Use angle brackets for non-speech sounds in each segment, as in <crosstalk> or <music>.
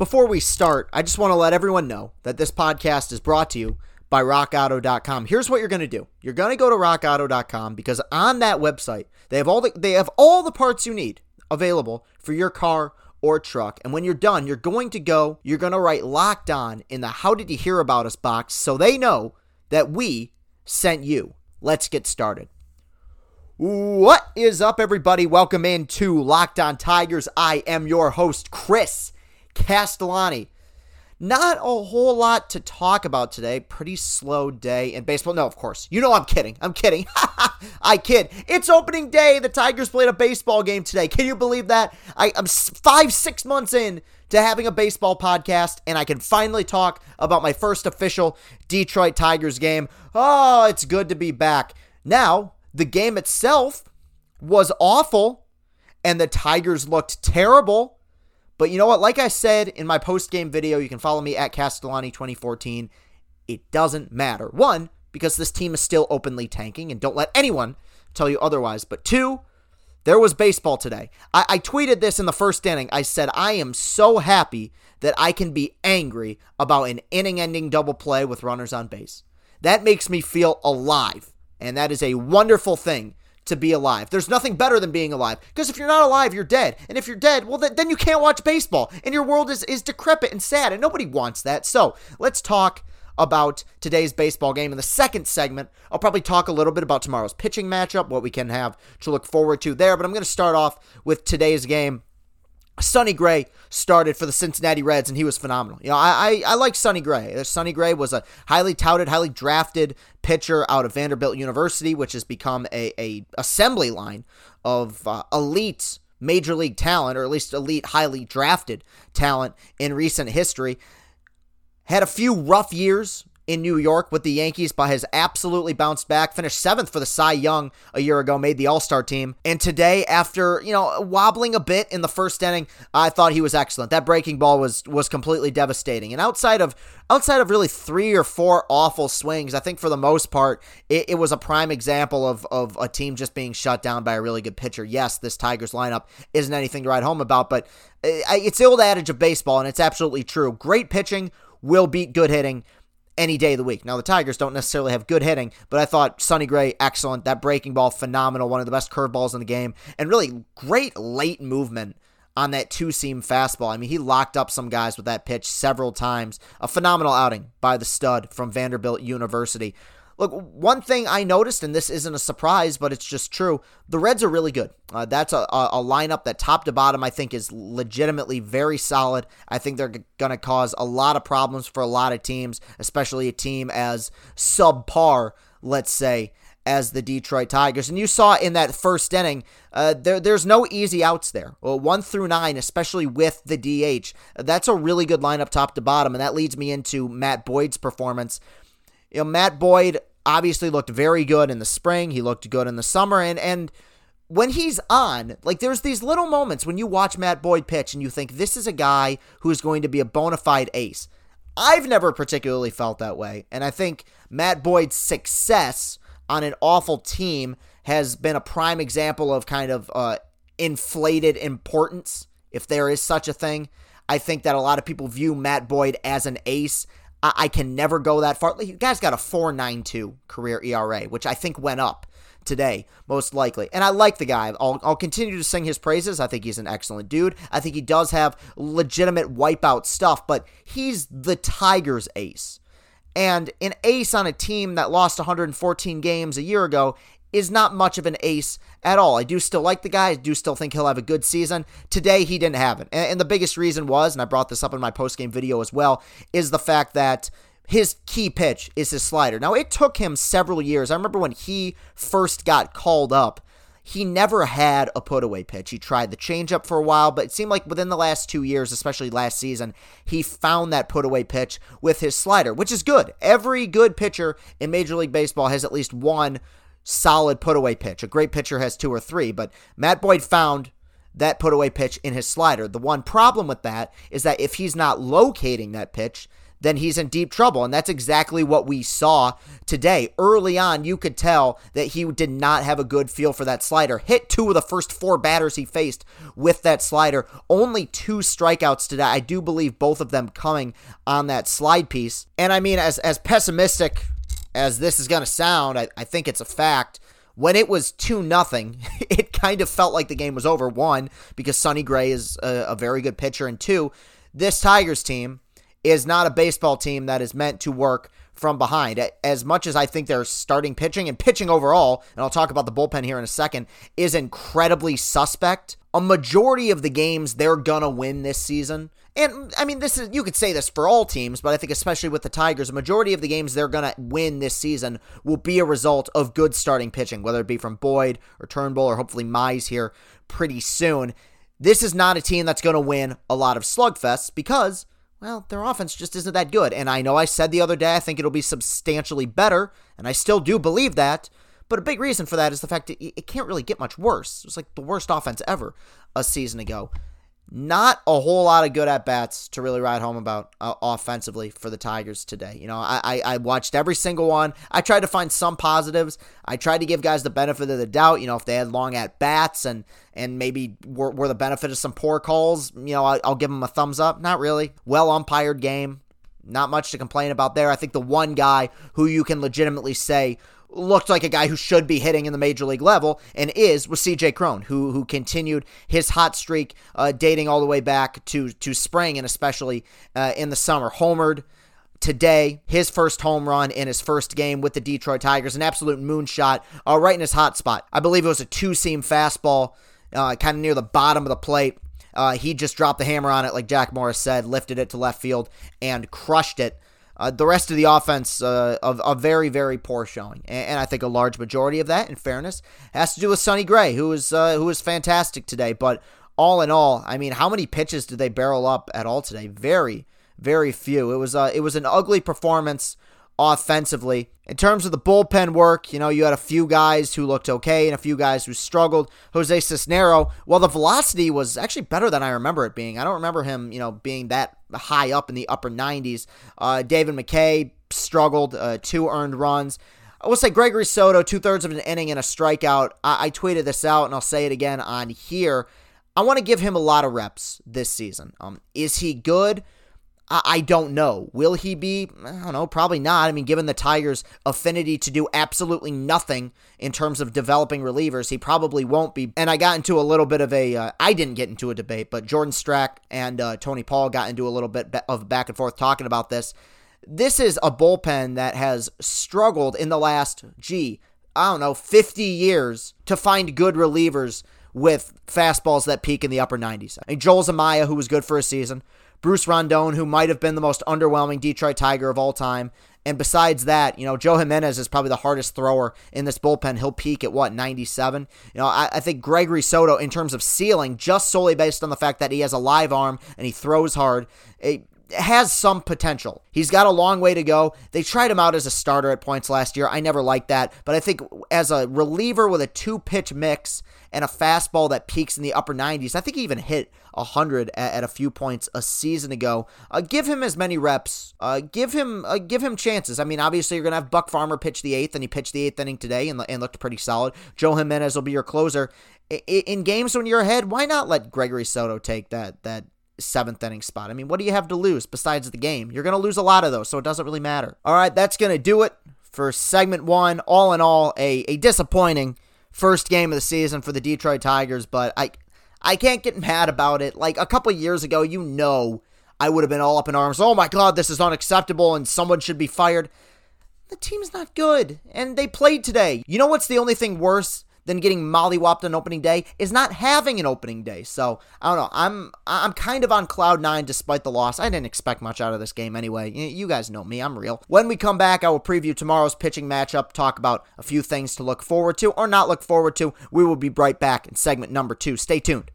Before we start, I just want to let everyone know that this podcast is brought to you by rockauto.com. Here's what you're going to do. You're going to go to rockauto.com because on that website, they have all the they have all the parts you need available for your car or truck. And when you're done, you're going to go, you're going to write locked on in the how did you hear about us box so they know that we sent you. Let's get started. What is up, everybody? Welcome into Locked On Tigers. I am your host, Chris Castellani. Not a whole lot to talk about today. Pretty slow day in baseball. No, of course. You know I'm kidding. I'm kidding. <laughs> I kid. It's opening day. The Tigers played a baseball game today. Can you believe that? I, I'm five, six months in to having a baseball podcast, and I can finally talk about my first official Detroit Tigers game. Oh, it's good to be back. Now, the game itself was awful, and the Tigers looked terrible. But you know what? Like I said in my post game video, you can follow me at Castellani 2014. It doesn't matter. One, because this team is still openly tanking, and don't let anyone tell you otherwise. But two, there was baseball today. I, I tweeted this in the first inning. I said, I am so happy that I can be angry about an inning ending double play with runners on base. That makes me feel alive. And that is a wonderful thing to be alive. There's nothing better than being alive because if you're not alive, you're dead. And if you're dead, well, then, then you can't watch baseball and your world is, is decrepit and sad and nobody wants that. So let's talk about today's baseball game. In the second segment, I'll probably talk a little bit about tomorrow's pitching matchup, what we can have to look forward to there. But I'm going to start off with today's game. Sonny Gray started for the Cincinnati Reds, and he was phenomenal. You know, I, I, I like Sonny Gray. Sonny Gray was a highly touted, highly drafted pitcher out of Vanderbilt University, which has become a, a assembly line of uh, elite major league talent, or at least elite, highly drafted talent in recent history. Had a few rough years in New York with the Yankees, but has absolutely bounced back. Finished seventh for the Cy Young a year ago, made the All Star team. And today, after you know wobbling a bit in the first inning, I thought he was excellent. That breaking ball was was completely devastating. And outside of outside of really three or four awful swings, I think for the most part, it, it was a prime example of of a team just being shut down by a really good pitcher. Yes, this Tigers lineup isn't anything to write home about, but eh, it's the old adage of baseball, and it's absolutely true. Great pitching will beat good hitting any day of the week. Now, the Tigers don't necessarily have good hitting, but I thought Sonny Gray, excellent. That breaking ball, phenomenal. One of the best curveballs in the game. And really great late movement on that two seam fastball. I mean, he locked up some guys with that pitch several times. A phenomenal outing by the stud from Vanderbilt University. Look, one thing I noticed, and this isn't a surprise, but it's just true, the Reds are really good. Uh, that's a, a, lineup that top to bottom I think is legitimately very solid. I think they're g- going to cause a lot of problems for a lot of teams, especially a team as subpar, let's say, as the Detroit Tigers. And you saw in that first inning, uh, there, there's no easy outs there. Well, one through nine, especially with the DH, that's a really good lineup top to bottom. And that leads me into Matt Boyd's performance. You know, Matt Boyd obviously looked very good in the spring. He looked good in the summer, and and when he's on, like there's these little moments when you watch Matt Boyd pitch and you think this is a guy who's going to be a bona fide ace. I've never particularly felt that way, and I think Matt Boyd's success on an awful team has been a prime example of kind of uh, inflated importance, if there is such a thing. I think that a lot of people view Matt Boyd as an ace. I, I can never go that far. The guy's got a 4.92 career ERA, which I think went up today, most likely. And I like the guy. I'll, I'll continue to sing his praises. I think he's an excellent dude. I think he does have legitimate wipeout stuff, but he's the Tigers ace. And an ace on a team that lost 114 games a year ago is not much of an ace at all. I do still like the guy. I do still think he'll have a good season. Today, he didn't have it. And, the biggest reason was, and I brought this up in my post-game video as well, is the fact that his key pitch is his slider. Now, it took him several years. I remember when he first got called up, he never had a put away pitch. He tried the changeup for a while, but it seemed like within the last two years, especially last season, he found that put away pitch with his slider, which is good. Every good pitcher in Major League Baseball has at least one solid put away pitch. A great pitcher has two or three, but Matt Boyd found that put away pitch in his slider. The one problem with that is that if he's not locating that pitch, then he's in deep trouble. And that's exactly what we saw today. Early on, you could tell that he did not have a good feel for that slider. Hit two of the first four batters he faced with that slider. Only two strikeouts today. I do believe both of them coming on that slide piece. And I mean, as, as pessimistic as this is going to sound, I, I think it's a fact when it was 2 nothing, <laughs> it kind of felt like the game was over. One, because Sonny Gray is a, a, very good pitcher, and two, this Tigers team is not a baseball team that is meant to work from behind. As much as I think their starting pitching and pitching overall, and I'll talk about the bullpen here in a second, is incredibly suspect. A majority of the games they're gonna win this season, and I mean this is you could say this for all teams, but I think especially with the Tigers, a majority of the games they're gonna win this season will be a result of good starting pitching, whether it be from Boyd or Turnbull or hopefully Mize here pretty soon. This is not a team that's gonna win a lot of slugfests because well, their offense just isn't that good. And I know I said the other day I think it'll be substantially better, and I still do believe that. But a big reason for that is the fact that it can't really get much worse. It was like the worst offense ever a season ago not a whole lot of good at bats to really ride home about uh, offensively for the Tigers today. You know, I, I, I watched every single one. I tried to find some positives. I tried to give guys the benefit of the doubt. You know, if they had long at bats and and maybe were, were the benefit of some poor calls, you know, I, I'll give them a thumbs up. Not really. Well umpired game. Not much to complain about there. I think the one guy who you can legitimately say looked like a guy who should be hitting in the major league level and is was CJ Cron, who who continued his hot streak, uh, dating all the way back to to spring and especially uh, in the summer. Homered today, his first home run in his first game with the Detroit Tigers, an absolute moonshot, uh, right in his hot spot. I believe it was a two seam fastball, uh, kind of near the bottom of the plate. Uh, he just dropped the hammer on it, like Jack Morris said, lifted it to left field and crushed it. Uh, the rest of the offense, uh, a very, very poor showing, and, and, I think a large majority of that, in fairness, has to do with Sonny Gray, who was uh, who was fantastic today. But all in all, I mean, how many pitches did they barrel up at all today? Very, very few. It was uh, it was an ugly performance offensively. In terms of the bullpen work, you know, you had a few guys who looked okay and a few guys who struggled. Jose Cisnero, well, the velocity was actually better than I remember it being. I don't remember him, you know, being that high up in the upper 90s. Uh, David McKay struggled, uh, two earned runs. I will say Gregory Soto, two thirds of an inning and a strikeout. I-, I tweeted this out and I'll say it again on here. I want to give him a lot of reps this season. Um, is he good? I don't know. Will he be? I don't know. Probably not. I mean, given the Tigers' affinity to do absolutely nothing in terms of developing relievers, he probably won't be. And I got into a little bit of a. Uh, I didn't get into a debate, but Jordan Strack and uh, Tony Paul got into a little bit of back and forth talking about this. This is a bullpen that has struggled in the last, gee, I don't know, 50 years to find good relievers with fastballs that peak in the upper 90s. I mean, Joel Zumaya, who was good for a season. Bruce Rondon, who might have been the most underwhelming Detroit Tiger of all time. And besides that, you know, Joe Jimenez is probably the hardest thrower in this bullpen. He'll peak at what, 97? You know, I, I, think Gregory Soto, in terms of ceiling, just solely based on the fact that he has a live arm and he throws hard, it has some potential. He's got a long way to go. They tried him out as a starter at points last year. I never liked that. But I think as a reliever with a two pitch mix, and a fastball that peaks in the upper 90s. I think he even hit 100 at, at a few points a season ago. Uh, give him as many reps. Uh, give him uh, give him chances. I mean, obviously you're gonna have Buck Farmer pitch the eighth, and he pitched the eighth inning today and, and looked pretty solid. Joe Jimenez will be your closer. In games when you're ahead, why not let Gregory Soto take that that seventh inning spot. I mean, what do you have to lose besides the game? You're going to lose a lot of those, so it doesn't really matter. All right, that's going to do it for segment one. All in all, a, a disappointing first game of the season for the Detroit Tigers, but I I can't get mad about it. Like a couple years ago, you know, I would have been all up in arms. Oh my god, this is unacceptable and someone should be fired. The team's not good and they played today. You know what's the only thing worse than getting mollywopped on opening day is not having an opening day. So I don't know. I'm I'm kind of on cloud nine despite the loss. I didn't expect much out of this game anyway. You guys know me. I'm real. When we come back, I will preview tomorrow's pitching matchup, talk about a few things to look forward to or not look forward to. We will be right back in segment number two. Stay tuned.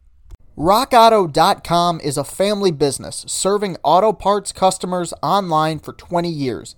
RockAuto.com is a family business serving auto parts customers online for 20 years.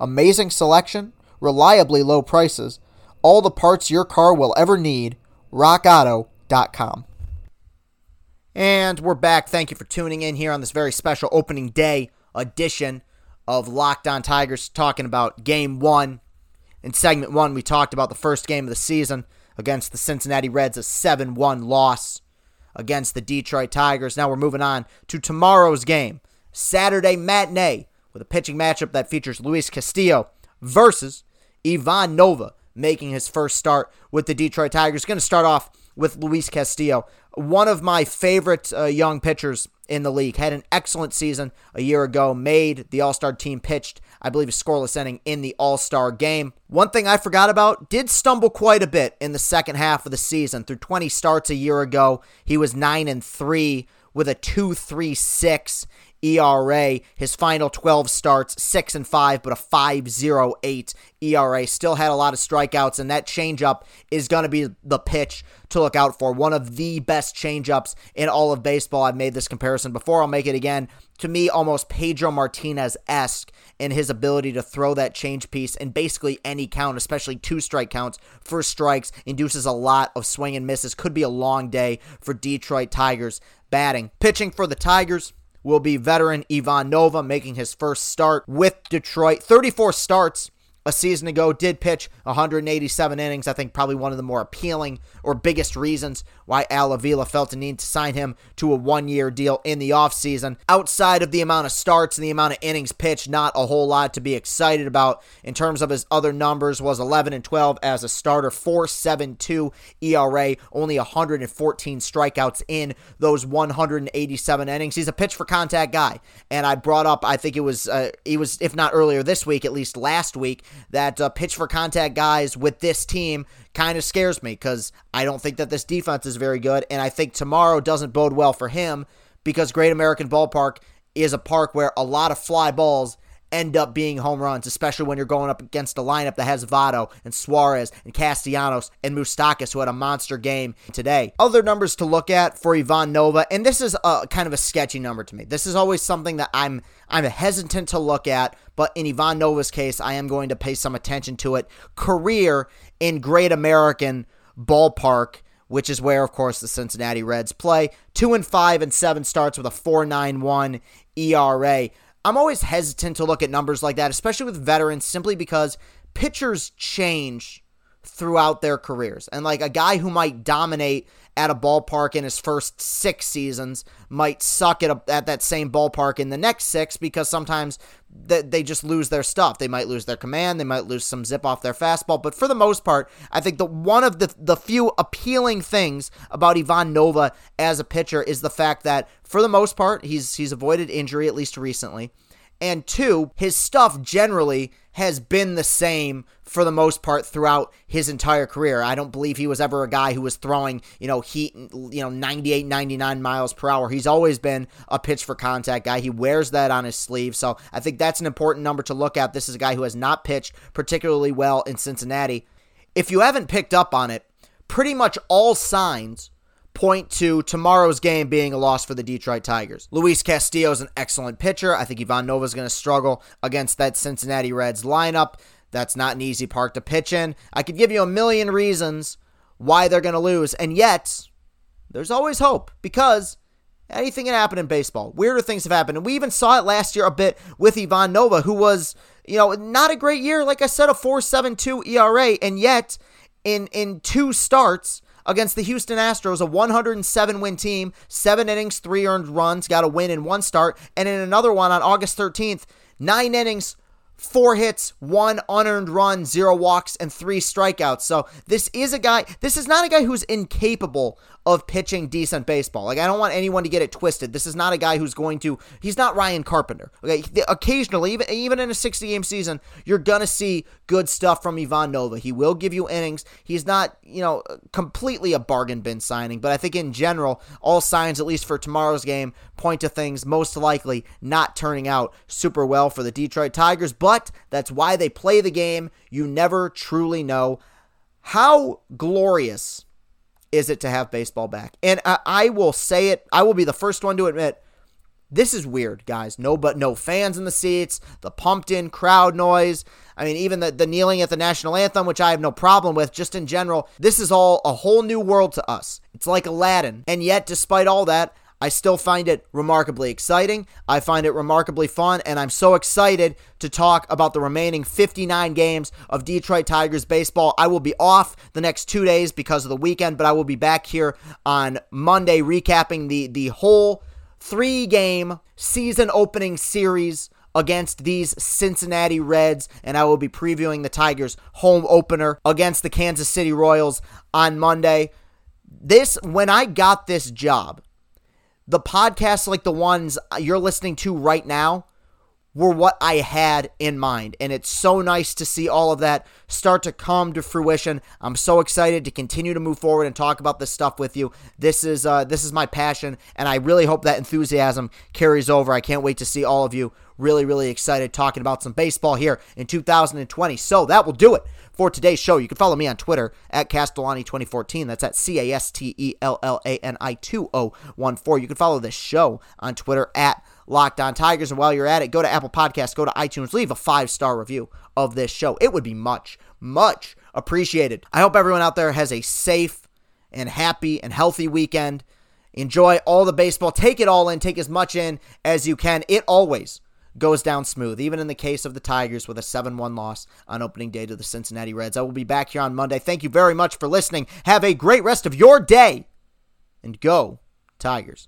Amazing selection, reliably low prices, all the parts your car will ever need. RockAuto.com. And we're back. Thank you for tuning in here on this very special opening day edition of Locked On Tigers, talking about game one. In segment one, we talked about the first game of the season against the Cincinnati Reds, a 7 1 loss against the Detroit Tigers. Now we're moving on to tomorrow's game, Saturday matinee, with a pitching matchup that features Luis Castillo versus Ivan Nova, making his first start with the Detroit Tigers. Going to start off with Luis Castillo, one of my favorite uh, young pitchers in the league. Had an excellent season a year ago, made the All Star team, pitched, I believe, a scoreless inning in the All Star game. One thing I forgot about did stumble quite a bit in the second half of the season. Through 20 starts a year ago, he was 9 and 3 with a 2.36 ERA. His final 12 starts, 6 and 5, but a 5.08 ERA. Still had a lot of strikeouts, and that changeup is going to be the pitch to look out for. One of the best changeups in all of baseball. I've made this comparison before. I'll make it again. To me, almost Pedro Martinez esque in his ability to throw that change piece in basically any count, especially two strike counts. First strikes induces a lot of swing and misses. Could be a long day for Detroit Tigers batting. Pitching for the Tigers will be veteran Ivan Nova making his first start with Detroit. 34 starts a season ago, did pitch 187 innings. I think probably one of the more appealing or biggest reasons why Al Avila felt a need to sign him to a one year deal in the offseason. Outside of the amount of starts and the amount of innings pitched, not a whole lot to be excited about. In terms of his other numbers, was 11 and 12 as a starter, 4.72 ERA, only 114 strikeouts in those 187 innings. He's a pitch for contact guy, and I brought up, I think it was, uh, he was if not earlier this week, at least last week, that uh, pitch for contact guys with this team kind of scares me because I don't think that this defense is very good. And I think tomorrow doesn't bode well for him because Great American Ballpark is a park where a lot of fly balls end up being home runs, especially when you're going up against a lineup that has Votto and Suarez and Castellanos and Moustakas, who had a monster game today. Other numbers to look at for Ivan Nova, and this is a kind of a sketchy number to me. This is always something that I'm I'm hesitant to look at, but in Ivan Nova's case, I am going to pay some attention to it. Career in Great American Ballpark which is where, of course, the Cincinnati Reds play. Two and five and seven starts with a 4.91 ERA. I'm always hesitant to look at numbers like that, especially with veterans, simply because pitchers change throughout their careers. And like a guy who might dominate at a ballpark in his first six seasons might suck at, a, at that same ballpark in the next six because sometimes they, they just lose their stuff. They might lose their command. They might lose some zip off their fastball. But for the most part, I think the one of the, the few appealing things about Ivan Nova as a pitcher is the fact that for the most part, he's he's avoided injury, at least recently. And two, his stuff generally has been the same for the most part throughout his entire career. I don't believe he was ever a guy who was throwing, you know, heat, you know, 98, 99 miles per hour. He's always been a pitch for contact guy. He wears that on his sleeve. So I think that's an important number to look at. This is a guy who has not pitched particularly well in Cincinnati. If you haven't picked up on it, pretty much all signs point to tomorrow's game being a loss for the Detroit Tigers. Luis Castillo is an excellent pitcher. I think Ivan Nova is going to struggle against that Cincinnati Reds lineup. That's not an easy park to pitch in. I could give you a million reasons why they're going to lose, and yet there's always hope because anything can happen in baseball. Weirder things have happened, and we even saw it last year a bit with Ivan Nova, who was, you know, not a great year. Like I said, a 4.72 ERA, and yet in in two starts against the Houston Astros, a 107 win team, seven innings, three earned runs, got a win in one start, and in another one on August 13th, nine innings, four hits, one unearned run, zero walks, and three strikeouts. So this is a guy, this is not a guy who's incapable of pitching decent baseball. Like, I don't want anyone to get it twisted. This is not a guy who's going to, he's not Ryan Carpenter. Okay. Occasionally, even, even in a 60 game season, you're going to see good stuff from Ivan Nova. He will give you innings. He's not, you know, completely a bargain bin signing, but I think in general, all signs, at least for tomorrow's game, point to things most likely not turning out super well for the Detroit Tigers. But that's why they play the game. You never truly know. How glorious is it to have baseball back? And I, I will say it, I will be the first one to admit this is weird, guys. No, but no fans in the seats, the pumped in crowd noise. I mean, even the, the kneeling at the national anthem, which I have no problem with, just in general. This is all a whole new world to us. It's like Aladdin. And yet, despite all that, I still find it remarkably exciting. I find it remarkably fun, and I'm so excited to talk about the remaining 59 games of Detroit Tigers baseball. I will be off the next two days because of the weekend, but I will be back here on Monday recapping the, the whole three game season opening series against these Cincinnati Reds, and I will be previewing the Tigers' home opener against the Kansas City Royals on Monday. This, when I got this job, the podcasts like the ones you're listening to right now were what I had in mind. And it's so nice to see all of that start to come to fruition. I'm so excited to continue to move forward and talk about this stuff with you. This is uh, this is my passion, and I really hope that enthusiasm carries over. I can't wait to see all of you really, really excited talking about some baseball here in 2020. So that will do it for today's show. You can follow me on Twitter at Castellani2014. That's at C A S T E L L A N I 2014. You can follow this show on Twitter at Locked On Tigers. And while you're at it, go to Apple Podcasts, go to iTunes, leave a five star review of this show. It would be much, much appreciated. I hope everyone out there has a safe and happy and healthy weekend. Enjoy all the baseball. Take it all in. Take as much in as you can. It always goes down smooth, even in the case of the Tigers with a 7 1 loss on opening day to the Cincinnati Reds. I will be back here on Monday. Thank you very much for listening. Have a great rest of your day and go, Tigers.